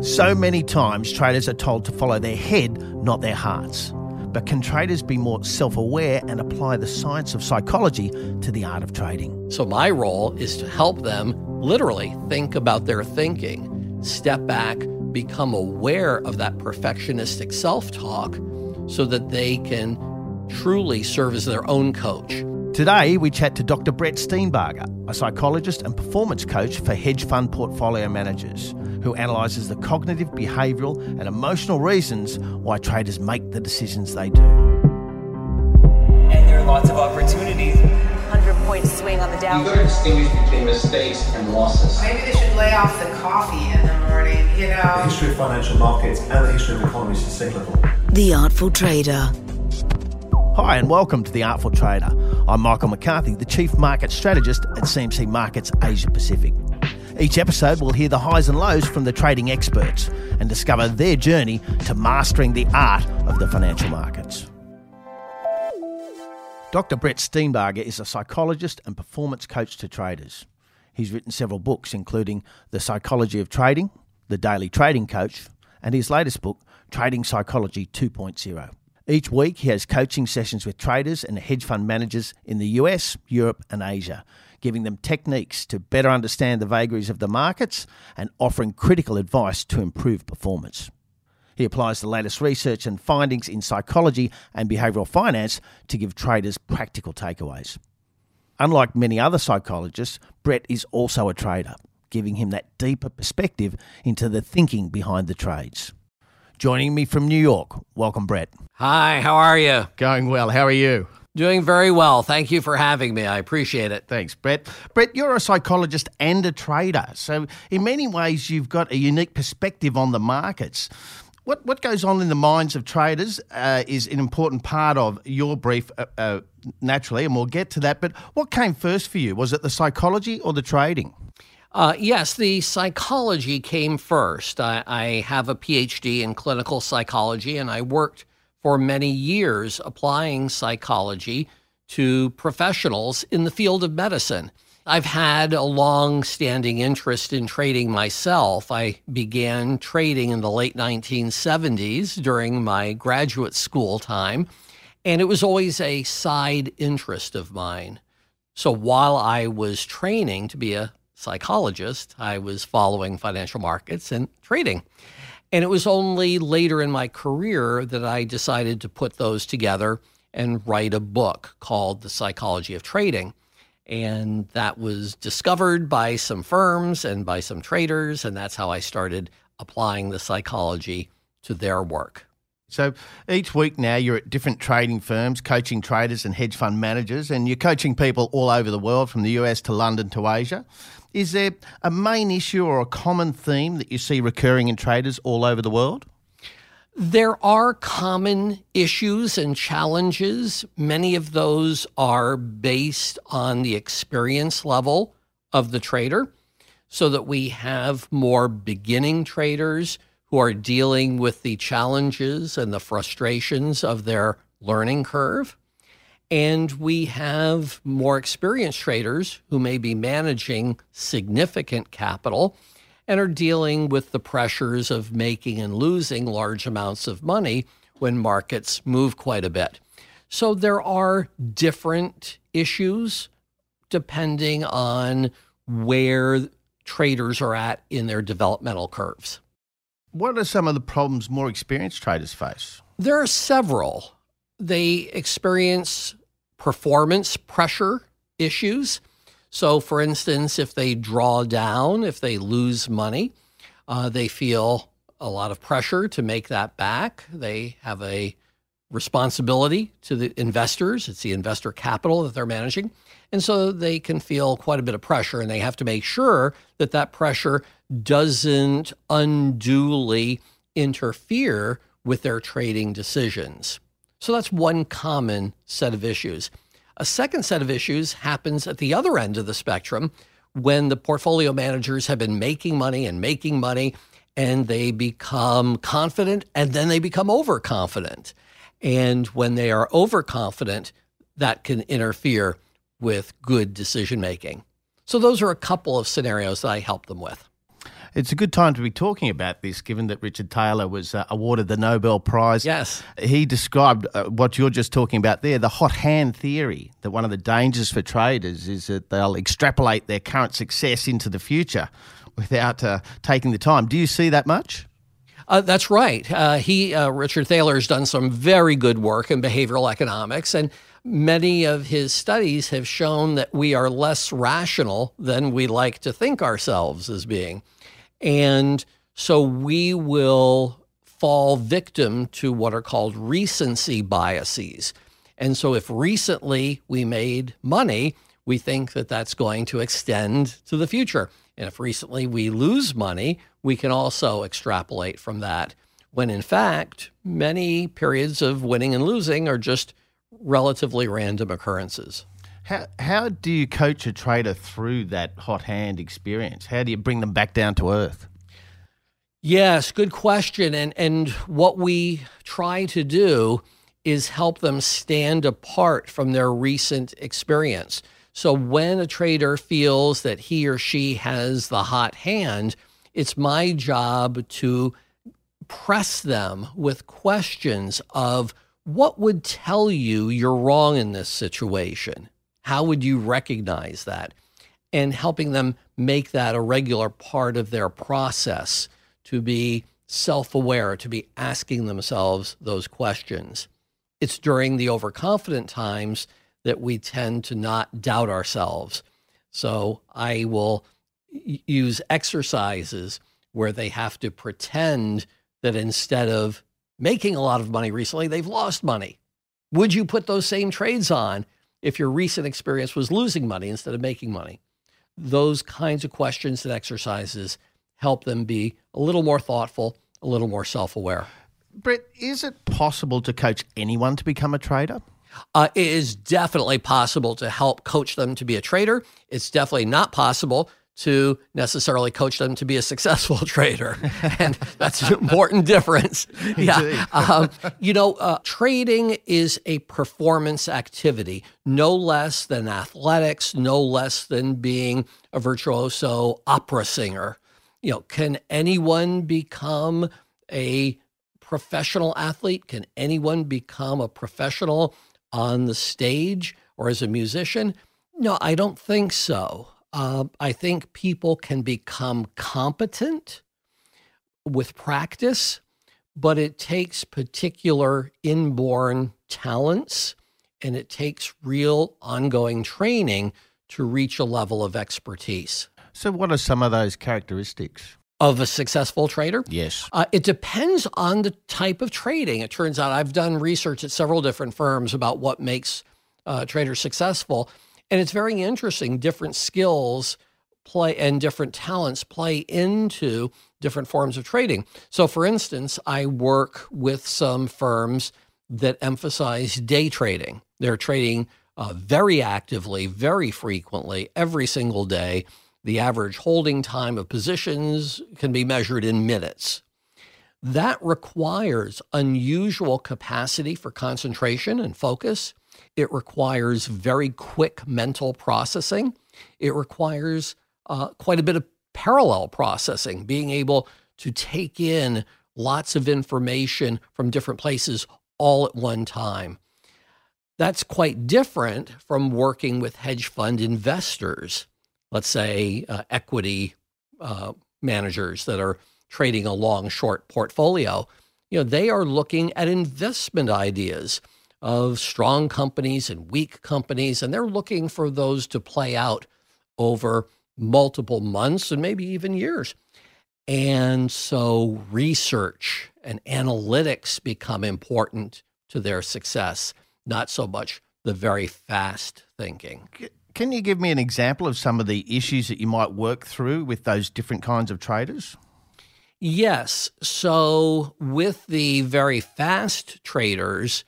So many times traders are told to follow their head, not their hearts. But can traders be more self aware and apply the science of psychology to the art of trading? So, my role is to help them literally think about their thinking, step back, become aware of that perfectionistic self talk so that they can truly serve as their own coach. Today, we chat to Dr. Brett Steenbarger, a psychologist and performance coach for hedge fund portfolio managers, who analyses the cognitive, behavioural, and emotional reasons why traders make the decisions they do. And there are lots of opportunities. 100 point swing on the Dow. You've got to distinguish between mistakes and losses. Maybe they should lay off the coffee in the morning, you know. The history of financial markets and the history of economies is cyclical. The Artful Trader. Hi, and welcome to The Artful Trader. I'm Michael McCarthy, the Chief Market Strategist at CMC Markets Asia Pacific. Each episode, we'll hear the highs and lows from the trading experts and discover their journey to mastering the art of the financial markets. Dr. Brett Steenbarger is a psychologist and performance coach to traders. He's written several books, including The Psychology of Trading, The Daily Trading Coach, and his latest book, Trading Psychology 2.0. Each week, he has coaching sessions with traders and hedge fund managers in the US, Europe, and Asia, giving them techniques to better understand the vagaries of the markets and offering critical advice to improve performance. He applies the latest research and findings in psychology and behavioural finance to give traders practical takeaways. Unlike many other psychologists, Brett is also a trader, giving him that deeper perspective into the thinking behind the trades. Joining me from New York, welcome, Brett. Hi, how are you? Going well. How are you? Doing very well. Thank you for having me. I appreciate it. Thanks, Brett. Brett, you're a psychologist and a trader. So, in many ways, you've got a unique perspective on the markets. What, what goes on in the minds of traders uh, is an important part of your brief, uh, uh, naturally, and we'll get to that. But what came first for you? Was it the psychology or the trading? Uh, yes, the psychology came first. I, I have a PhD in clinical psychology, and I worked for many years applying psychology to professionals in the field of medicine. I've had a long standing interest in trading myself. I began trading in the late 1970s during my graduate school time, and it was always a side interest of mine. So while I was training to be a psychologist, I was following financial markets and trading. And it was only later in my career that I decided to put those together and write a book called The Psychology of Trading. And that was discovered by some firms and by some traders. And that's how I started applying the psychology to their work. So each week now, you're at different trading firms, coaching traders and hedge fund managers, and you're coaching people all over the world, from the US to London to Asia. Is there a main issue or a common theme that you see recurring in traders all over the world? There are common issues and challenges. Many of those are based on the experience level of the trader, so that we have more beginning traders who are dealing with the challenges and the frustrations of their learning curve. And we have more experienced traders who may be managing significant capital and are dealing with the pressures of making and losing large amounts of money when markets move quite a bit. So there are different issues depending on where traders are at in their developmental curves. What are some of the problems more experienced traders face? There are several. They experience performance pressure issues. So, for instance, if they draw down, if they lose money, uh, they feel a lot of pressure to make that back. They have a responsibility to the investors. It's the investor capital that they're managing. And so they can feel quite a bit of pressure, and they have to make sure that that pressure doesn't unduly interfere with their trading decisions. So that's one common set of issues. A second set of issues happens at the other end of the spectrum when the portfolio managers have been making money and making money and they become confident and then they become overconfident. And when they are overconfident, that can interfere with good decision making. So, those are a couple of scenarios that I help them with. It's a good time to be talking about this, given that Richard Thaler was uh, awarded the Nobel Prize. Yes. He described uh, what you're just talking about there the hot hand theory, that one of the dangers for traders is that they'll extrapolate their current success into the future without uh, taking the time. Do you see that much? Uh, that's right. Uh, he, uh, Richard Thaler, has done some very good work in behavioral economics, and many of his studies have shown that we are less rational than we like to think ourselves as being. And so we will fall victim to what are called recency biases. And so if recently we made money, we think that that's going to extend to the future. And if recently we lose money, we can also extrapolate from that. When in fact, many periods of winning and losing are just relatively random occurrences. How, how do you coach a trader through that hot hand experience? How do you bring them back down to earth? Yes, good question. And and what we try to do is help them stand apart from their recent experience. So when a trader feels that he or she has the hot hand, it's my job to press them with questions of what would tell you you're wrong in this situation? How would you recognize that? And helping them make that a regular part of their process to be self aware, to be asking themselves those questions. It's during the overconfident times that we tend to not doubt ourselves. So I will use exercises where they have to pretend that instead of making a lot of money recently, they've lost money. Would you put those same trades on if your recent experience was losing money instead of making money? Those kinds of questions and exercises help them be a little more thoughtful, a little more self aware. Brett, is it possible to coach anyone to become a trader? Uh, it is definitely possible to help coach them to be a trader. It's definitely not possible to necessarily coach them to be a successful trader. and that's an important difference. Yeah. Um, you know, uh, trading is a performance activity, no less than athletics, no less than being a virtuoso opera singer. You know, can anyone become a professional athlete? Can anyone become a professional on the stage or as a musician? No, I don't think so. Uh, I think people can become competent with practice, but it takes particular inborn talents and it takes real ongoing training to reach a level of expertise. So, what are some of those characteristics? Of a successful trader? Yes. Uh, it depends on the type of trading. It turns out I've done research at several different firms about what makes uh, traders successful. And it's very interesting. Different skills play and different talents play into different forms of trading. So, for instance, I work with some firms that emphasize day trading. They're trading uh, very actively, very frequently, every single day. The average holding time of positions can be measured in minutes. That requires unusual capacity for concentration and focus. It requires very quick mental processing. It requires uh, quite a bit of parallel processing, being able to take in lots of information from different places all at one time. That's quite different from working with hedge fund investors, let's say uh, equity uh, managers that are trading a long short portfolio. You know, they are looking at investment ideas of strong companies and weak companies, and they're looking for those to play out over multiple months and maybe even years. And so research and analytics become important to their success, not so much the very fast thinking. Can you give me an example of some of the issues that you might work through with those different kinds of traders? Yes. So, with the very fast traders,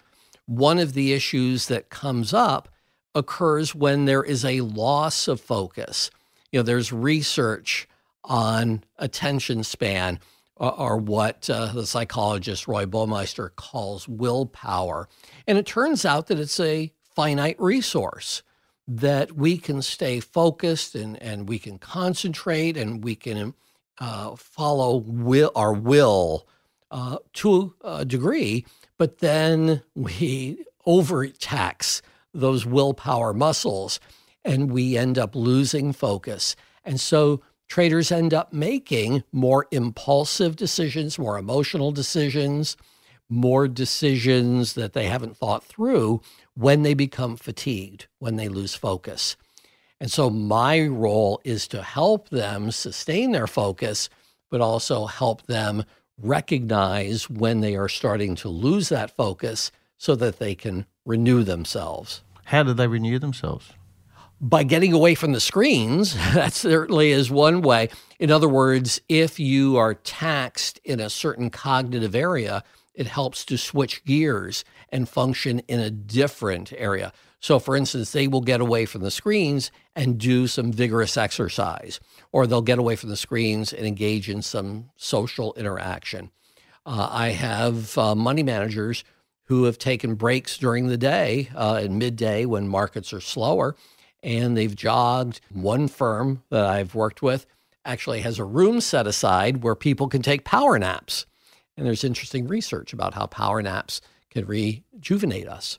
one of the issues that comes up occurs when there is a loss of focus. You know, there's research on attention span, or, or what uh, the psychologist Roy Baumeister calls willpower. And it turns out that it's a finite resource that we can stay focused and, and we can concentrate and we can uh, follow will our will uh, to a degree, but then we overtax those willpower muscles and we end up losing focus. And so traders end up making more impulsive decisions, more emotional decisions, more decisions that they haven't thought through when they become fatigued, when they lose focus. And so my role is to help them sustain their focus, but also help them recognize when they are starting to lose that focus so that they can renew themselves. How do they renew themselves? By getting away from the screens, that certainly is one way. In other words, if you are taxed in a certain cognitive area, it helps to switch gears and function in a different area. So, for instance, they will get away from the screens and do some vigorous exercise, or they'll get away from the screens and engage in some social interaction. Uh, I have uh, money managers who have taken breaks during the day uh, midday when markets are slower, and they've jogged. One firm that I've worked with actually has a room set aside where people can take power naps. And there's interesting research about how power naps can rejuvenate us.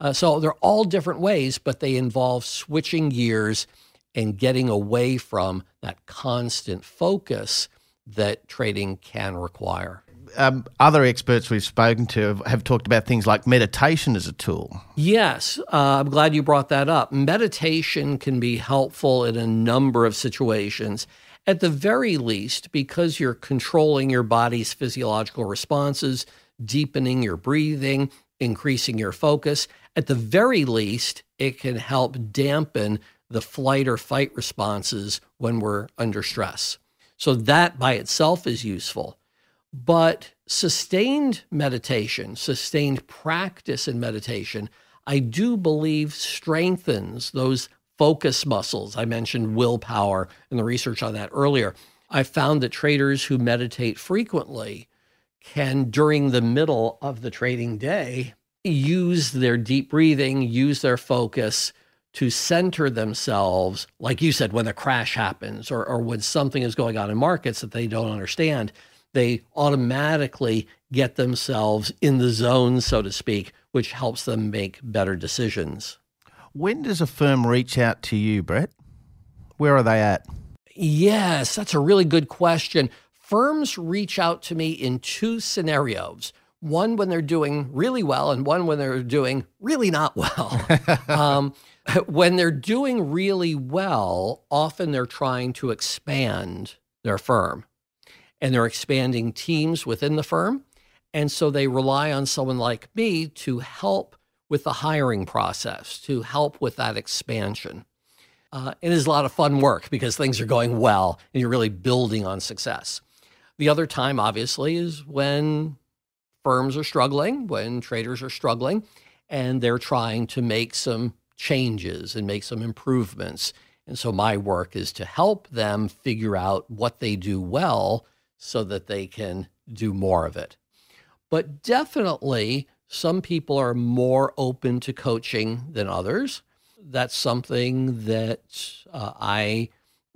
Uh, so they're all different ways, but they involve switching gears and getting away from that constant focus that trading can require. Um, other experts we've spoken to have, have, talked about things like meditation as a tool. Yes, uh, I'm glad you brought that up. Meditation can be helpful in a number of situations. At the very least, because you're controlling your body's physiological responses, deepening your breathing, increasing your focus, at the very least, it can help dampen the flight or fight responses when we're under stress. So, that by itself is useful. But sustained meditation, sustained practice in meditation, I do believe strengthens those focus muscles. I mentioned willpower and the research on that earlier. I found that traders who meditate frequently can, during the middle of the trading day, use their deep breathing, use their focus to center themselves, like you said, when a crash happens or, or when something is going on in markets that they don't understand, they automatically get themselves in the zone, so to speak, which helps them make better decisions. When does a firm reach out to you, Brett? Where are they at? Yes, that's a really good question. Firms reach out to me in two scenarios one when they're doing really well and one when they're doing really not well. um, when they're doing really well, often they're trying to expand their firm and they're expanding teams within the firm. And so they rely on someone like me to help with the hiring process, to help with that expansion. Uh, it is a lot of fun work because things are going well and you're really building on success. The other time, obviously, is when firms are struggling, when traders are struggling, and they're trying to make some changes and make some improvements. And so my work is to help them figure out what they do well so that they can do more of it. But definitely, some people are more open to coaching than others. That's something that uh, I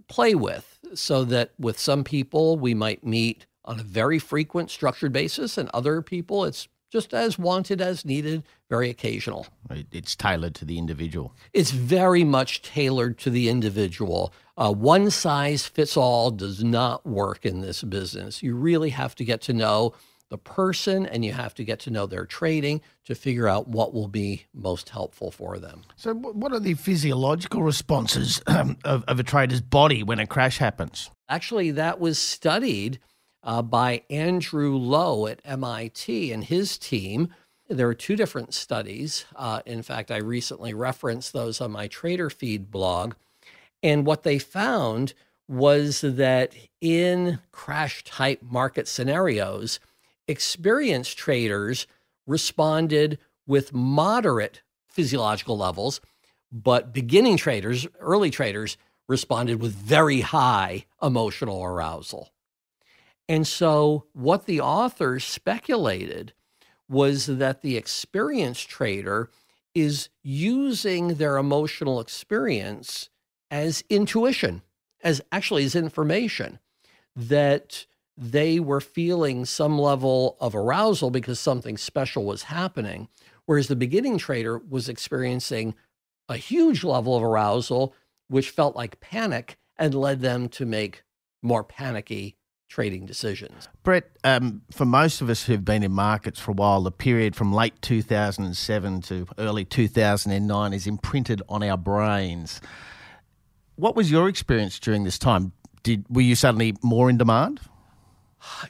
play with, so that with some people, we might meet on a very frequent, structured basis, and other people, it's just as wanted as needed, very occasional. It's tailored to the individual. It's very much tailored to the individual. Uh, one size fits all does not work in this business. You really have to get to know the person and you have to get to know their trading to figure out what will be most helpful for them. So, what are the physiological responses um, of, of a trader's body when a crash happens? Actually, that was studied uh, by Andrew Lo at MIT and his team. There are two different studies. Uh, in fact, I recently referenced those on my Trader Feed blog. And what they found was that in crash type market scenarios, experienced traders responded with moderate physiological levels, but beginning traders, early traders, responded with very high emotional arousal. And so, what the authors speculated was that the experienced trader is using their emotional experience as intuition, as actually as information. that they were feeling some level of arousal because something special was happening, whereas the beginning trader was experiencing a huge level of arousal, which felt like panic and led them to make more panicky trading decisions. Brett, um, for most of us who've been in markets for a while, the period from late 2007 to early 2009 is imprinted on our brains. What was your experience during this time? Did were you suddenly more in demand?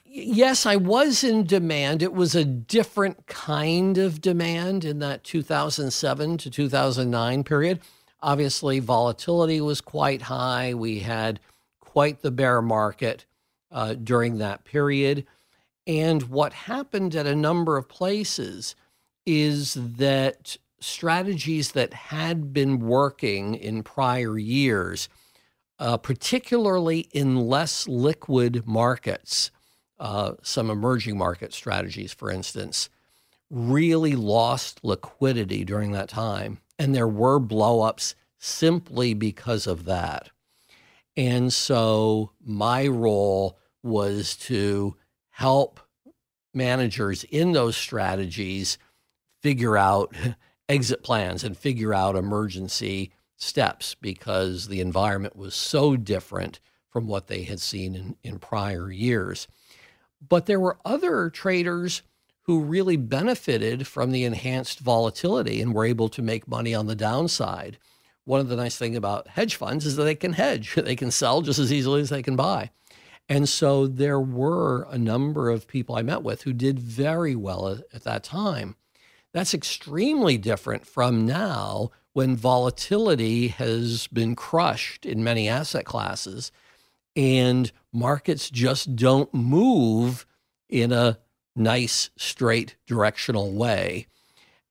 Yes, I was in demand. It was a different kind of demand in that 2007 to 2009 period. Obviously, volatility was quite high. We had quite the bear market uh, during that period. And what happened at a number of places is that strategies that had been working in prior years, uh, particularly in less liquid markets, uh, some emerging market strategies, for instance, really lost liquidity during that time. And there were blowups simply because of that. And so my role was to help managers in those strategies figure out exit plans and figure out emergency steps because the environment was so different from what they had seen in, in prior years. But there were other traders who really benefited from the enhanced volatility and were able to make money on the downside. One of the nice things about hedge funds is that they can hedge. They can sell just as easily as they can buy. And so there were a number of people I met with who did very well at, at that time. That's extremely different from now when volatility has been crushed in many asset classes and markets just don't move in a nice, straight, directional way.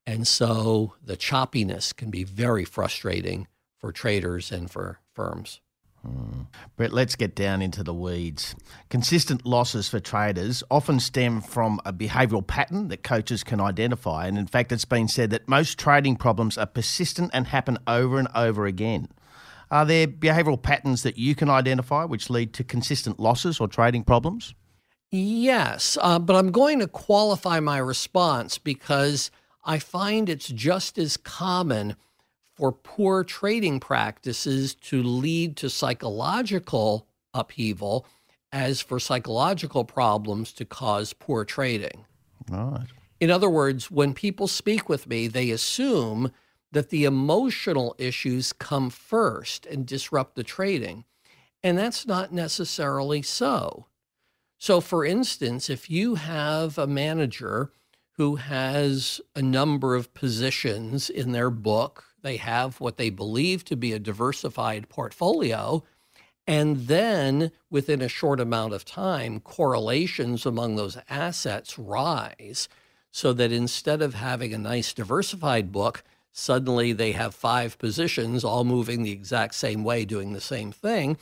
And so the choppiness can be very frustrating for traders and for firms. Hmm. Brett, let's get down into the weeds. Consistent losses for traders often stem from a behavioural pattern that coaches can identify. And in fact, it's been said that most trading problems are persistent and happen over and over again. Are there behavioural patterns that you can identify which lead to consistent losses or trading problems? Yes, uh, but I'm going to qualify my response because I find it's just as common for poor trading practices to lead to psychological upheaval as for psychological problems to cause poor trading. Right. In other words, when people speak with me, they assume that the emotional issues come first and disrupt the trading. And that's not necessarily so. So, for instance, if you have a manager who has a number of positions in their book they have what they believe to be a diversified portfolio. And then within a short amount of time, correlations among those assets rise so that instead of having a nice diversified book, suddenly they have five positions all moving the exact same way, doing the same thing.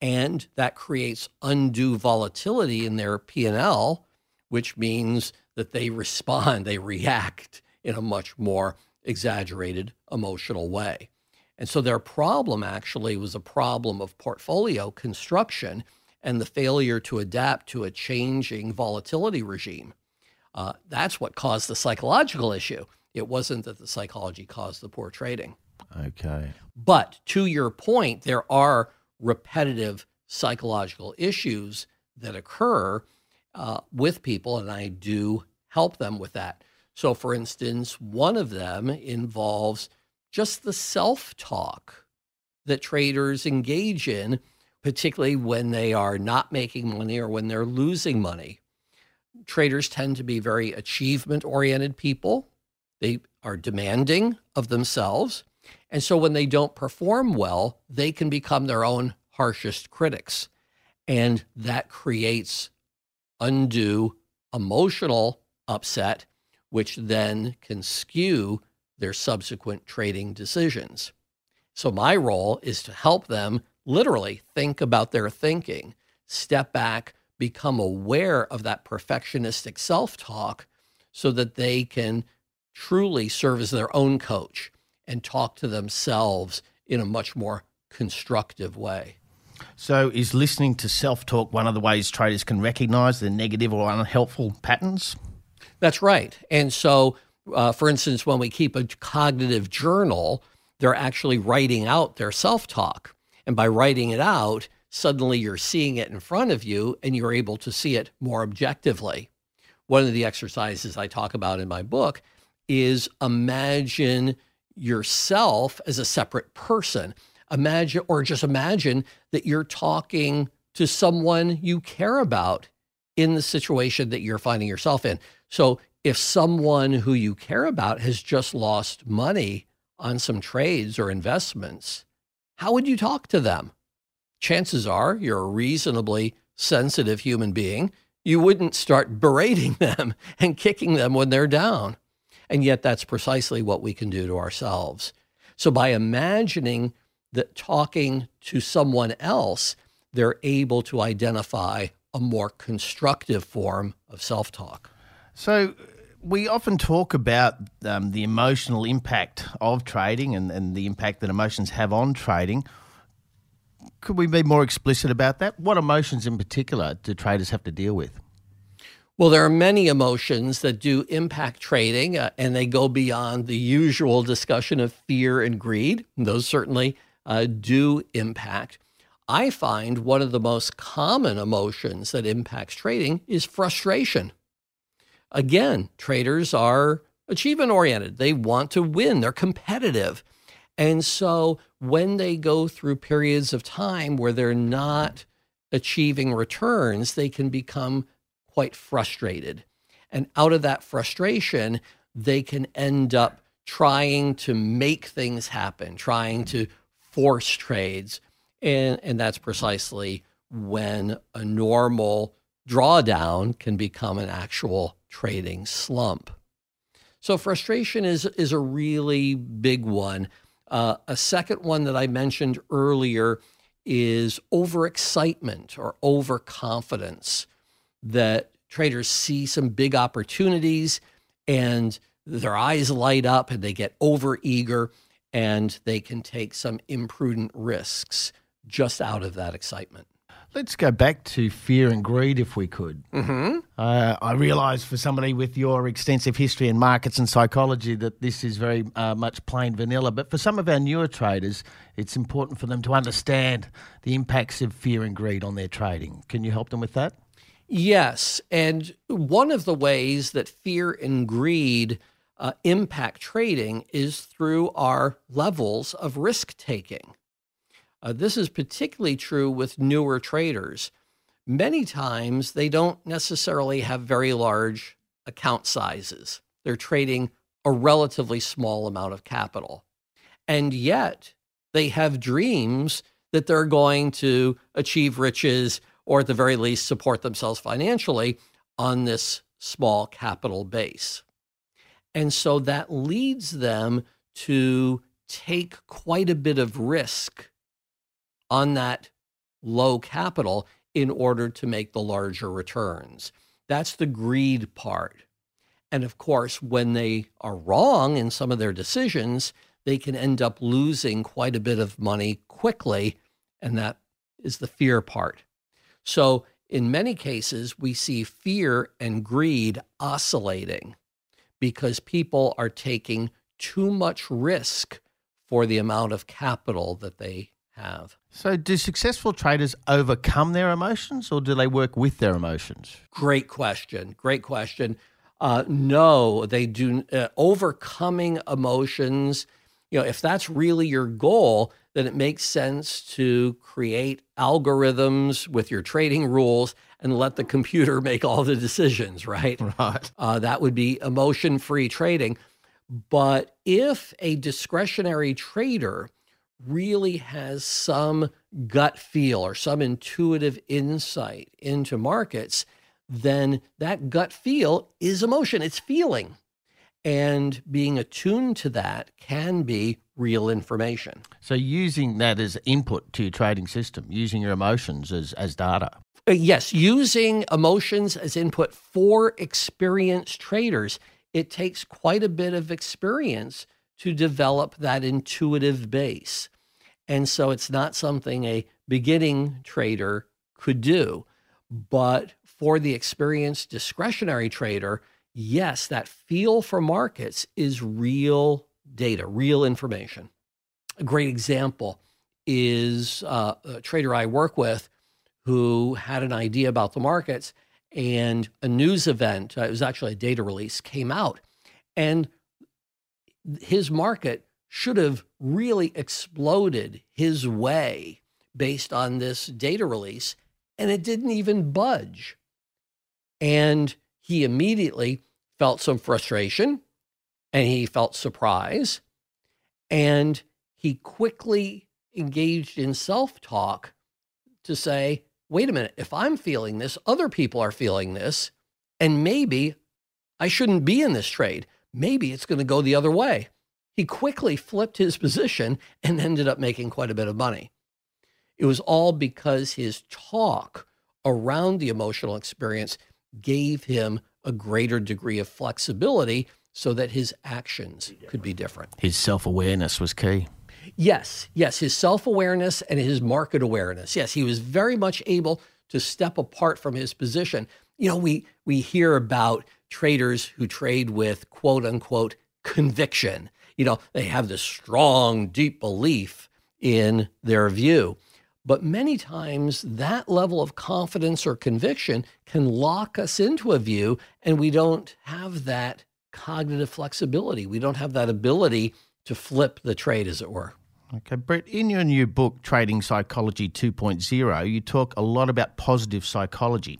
And that creates undue volatility in their P&L, which means that they respond, they react in a much more exaggerated emotional way. And so their problem actually was a problem of portfolio construction and the failure to adapt to a changing volatility regime. Uh, that's what caused the psychological issue. It wasn't that the psychology caused the poor trading. Okay. But to your point, there are repetitive psychological issues that occur uh, with people, and I do help them with that. So, for instance, one of them involves just the self talk that traders engage in, particularly when they are not making money or when they're losing money. Traders tend to be very achievement oriented people, they are demanding of themselves. And so when they don't perform well, they can become their own harshest critics. And that creates undue emotional upset which then can skew their subsequent trading decisions. So, my role is to help them literally think about their thinking, step back, become aware of that perfectionistic self talk so that they can truly serve as their own coach and talk to themselves in a much more constructive way. So, is listening to self talk one of the ways traders can recognize the negative or unhelpful patterns? That's right. And so, uh, for instance, when we keep a cognitive journal, they're actually writing out their self talk. And by writing it out, suddenly you're seeing it in front of you and you're able to see it more objectively. One of the exercises I talk about in my book is imagine yourself as a separate person. Imagine, or just imagine that you're talking to someone you care about in the situation that you're finding yourself in. So if someone who you care about has just lost money on some trades or investments, how would you talk to them? Chances are you're a reasonably sensitive human being. You wouldn't start berating them and kicking them when they're down. And yet, that's precisely what we can do to ourselves. So, by imagining that talking to someone else, they're able to identify a more constructive form of self talk. So, we often talk about um, the emotional impact of trading and, and the impact that emotions have on trading. Could we be more explicit about that? What emotions in particular do traders have to deal with? Well, there are many emotions that do impact trading, uh, and they go beyond the usual discussion of fear and greed. Those certainly uh, do impact. I find one of the most common emotions that impacts trading is frustration. Again, traders are achievement oriented, they want to win, they're competitive. And so when they go through periods of time where they're not achieving returns, they can become quite frustrated. And out of that frustration, they can end up trying to make things happen, trying to force trades. And, and that's precisely when a normal drawdown can become an actual trading slump. So frustration is, is a really big one. Uh, a second one that I mentioned earlier is overexcitement or overconfidence that traders see some big opportunities and their eyes light up and they get over eager and they can take some imprudent risks just out of that excitement. Let's go back to fear and greed if we could. Mm-hmm. Uh, I realise for somebody with your extensive history in markets and psychology that this is very uh, much plain vanilla, but for some of our newer traders, it's important for them to understand the impacts of fear and greed on their trading. Can you help them with that? Yes. And one of the ways that fear and greed uh, impact trading is through our levels of risk taking. Uh, this is particularly true with newer traders. Many times they don't necessarily have very large account sizes, they're trading a relatively small amount of capital. And yet they have dreams that they're going to achieve riches or at the very least support themselves financially on this small capital base. And so that leads them to take quite a bit of risk on that low capital in order to make the larger returns. That's the greed part. And of course, when they are wrong in some of their decisions, they can end up losing quite a bit of money quickly. And that is the fear part. So, in many cases, we see fear and greed oscillating because people are taking too much risk for the amount of capital that they have. So, do successful traders overcome their emotions or do they work with their emotions? Great question. Great question. Uh, no, they do. Uh, overcoming emotions, you know, if that's really your goal, then it makes sense to create algorithms with your trading rules and let the computer make all the decisions, right? Right. Uh, that would be emotion free trading. But if a discretionary trader really has some gut feel or some intuitive insight into markets, then that gut feel is emotion, it's feeling. And being attuned to that can be real information. So, using that as input to your trading system, using your emotions as, as data. Uh, yes, using emotions as input for experienced traders, it takes quite a bit of experience to develop that intuitive base. And so it's not something a beginning trader could do. But for the experienced discretionary trader, yes, that feel for markets is real data, real information. A great example is uh, a trader I work with who had an idea about the markets and a news event, uh, it was actually a data release, came out. And his market should have really exploded his way based on this data release, and it didn't even budge. And he immediately felt some frustration and he felt surprise. And he quickly engaged in self talk to say, wait a minute, if I'm feeling this, other people are feeling this, and maybe I shouldn't be in this trade. Maybe it's going to go the other way. He quickly flipped his position and ended up making quite a bit of money. It was all because his talk around the emotional experience gave him a greater degree of flexibility so that his actions could be different. His self awareness was key. Yes, yes, his self awareness and his market awareness. Yes, he was very much able to step apart from his position. You know, we we hear about traders who trade with quote unquote conviction. You know, they have this strong, deep belief in their view. But many times that level of confidence or conviction can lock us into a view, and we don't have that cognitive flexibility. We don't have that ability to flip the trade, as it were. Okay, Brett, in your new book, Trading Psychology 2.0, you talk a lot about positive psychology.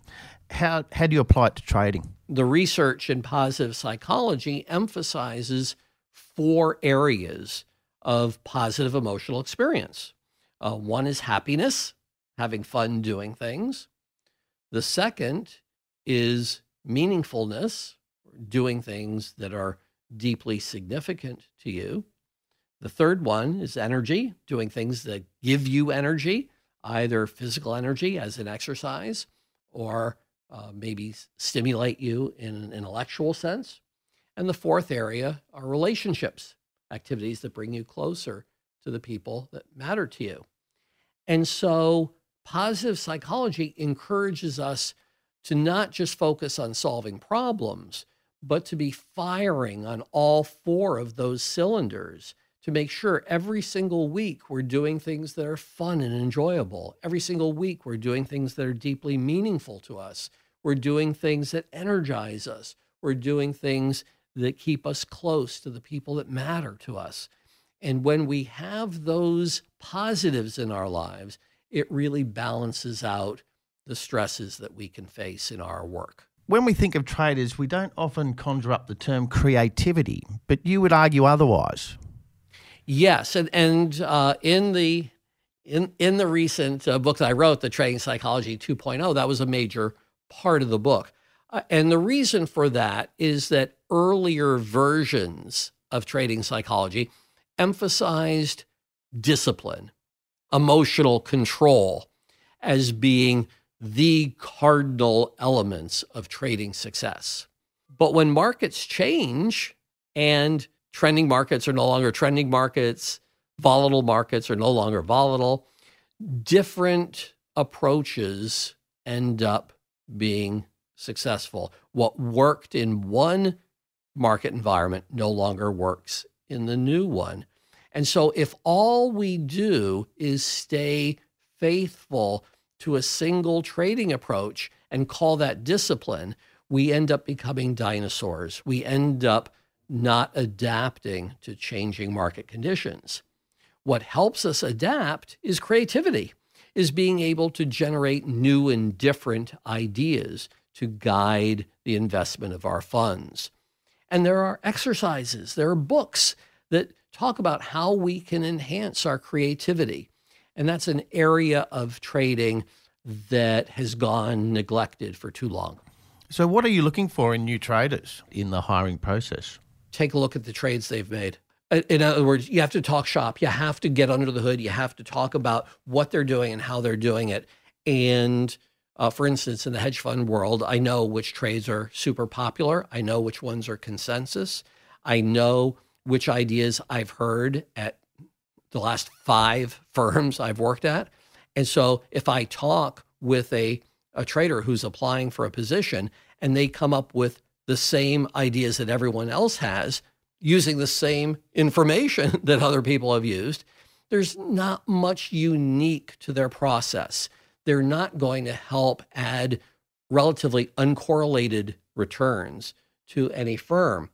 How, how do you apply it to trading? The research in positive psychology emphasizes four areas of positive emotional experience. Uh, one is happiness, having fun doing things. The second is meaningfulness, doing things that are deeply significant to you. The third one is energy, doing things that give you energy, either physical energy as an exercise or uh, maybe stimulate you in an intellectual sense. And the fourth area are relationships, activities that bring you closer to the people that matter to you. And so positive psychology encourages us to not just focus on solving problems, but to be firing on all four of those cylinders to make sure every single week we're doing things that are fun and enjoyable. Every single week we're doing things that are deeply meaningful to us. We're doing things that energize us. We're doing things that keep us close to the people that matter to us. And when we have those positives in our lives, it really balances out the stresses that we can face in our work. When we think of traders, we don't often conjure up the term creativity, but you would argue otherwise. Yes, and and uh, in the in in the recent uh, book that I wrote, the Trading Psychology 2.0, that was a major part of the book. Uh, and the reason for that is that earlier versions of trading psychology emphasized discipline, emotional control as being the cardinal elements of trading success. But when markets change and trending markets are no longer trending markets, volatile markets are no longer volatile. Different approaches end up being successful. What worked in one market environment no longer works in the new one. And so, if all we do is stay faithful to a single trading approach and call that discipline, we end up becoming dinosaurs. We end up not adapting to changing market conditions. What helps us adapt is creativity, is being able to generate new and different ideas to guide the investment of our funds. And there are exercises, there are books that talk about how we can enhance our creativity. And that's an area of trading that has gone neglected for too long. So, what are you looking for in new traders in the hiring process? take a look at the trades they've made. In other words, you have to talk shop. You have to get under the hood. You have to talk about what they're doing and how they're doing it. And uh, for instance, in the hedge fund world, I know which trades are super popular. I know which ones are consensus. I know which ideas I've heard at the last five firms I've worked at. And so if I talk with a, a trader who's applying for a position and they come up with the same ideas that everyone else has using the same information that other people have used, there's not much unique to their process. They're not going to help add relatively uncorrelated returns to any firm.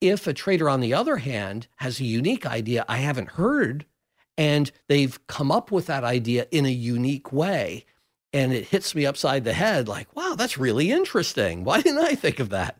If a trader, on the other hand, has a unique idea I haven't heard, and they've come up with that idea in a unique way, and it hits me upside the head like, wow, that's really interesting. Why didn't I think of that?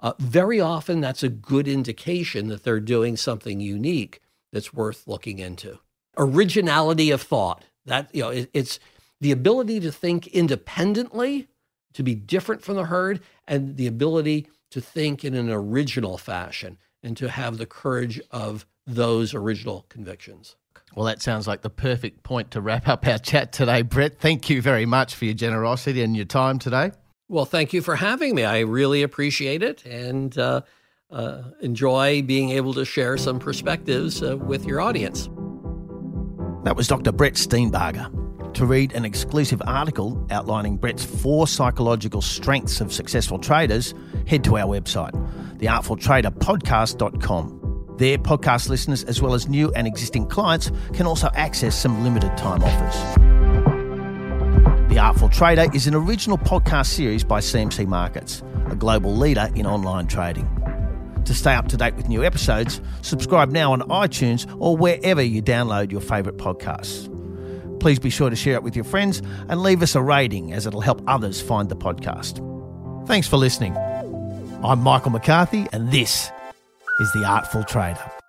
Uh, very often, that's a good indication that they're doing something unique that's worth looking into. Originality of thought. That you know, it, it's the ability to think independently, to be different from the herd, and the ability to think in an original fashion and to have the courage of those original convictions. Well, that sounds like the perfect point to wrap up our chat today, Brett. Thank you very much for your generosity and your time today. Well, thank you for having me. I really appreciate it and uh, uh, enjoy being able to share some perspectives uh, with your audience. That was Dr. Brett Steenbarger. To read an exclusive article outlining Brett's four psychological strengths of successful traders, head to our website, theartfultraderpodcast.com. There, podcast listeners, as well as new and existing clients, can also access some limited time offers. The Artful Trader is an original podcast series by CMC Markets, a global leader in online trading. To stay up to date with new episodes, subscribe now on iTunes or wherever you download your favourite podcasts. Please be sure to share it with your friends and leave us a rating as it'll help others find the podcast. Thanks for listening. I'm Michael McCarthy, and this is The Artful Trader.